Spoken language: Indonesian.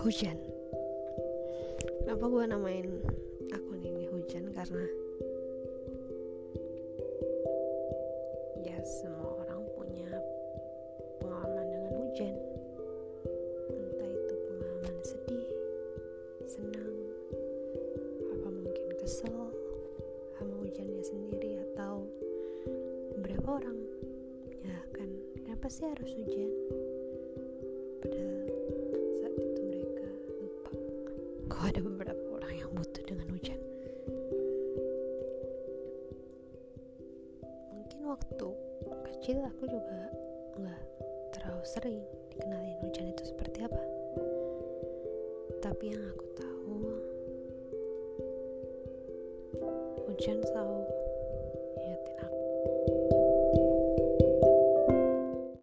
hujan. Kenapa gue namain akun ini hujan karena ya semua orang punya pengalaman dengan hujan. Entah itu pengalaman sedih senang apa mungkin kesel sama hujannya sendiri atau beberapa orang ya kan? Kenapa sih harus hujan kok ada beberapa orang yang butuh dengan hujan? Mungkin waktu kecil aku juga nggak terlalu sering dikenalin hujan itu seperti apa. Tapi yang aku tahu hujan selalu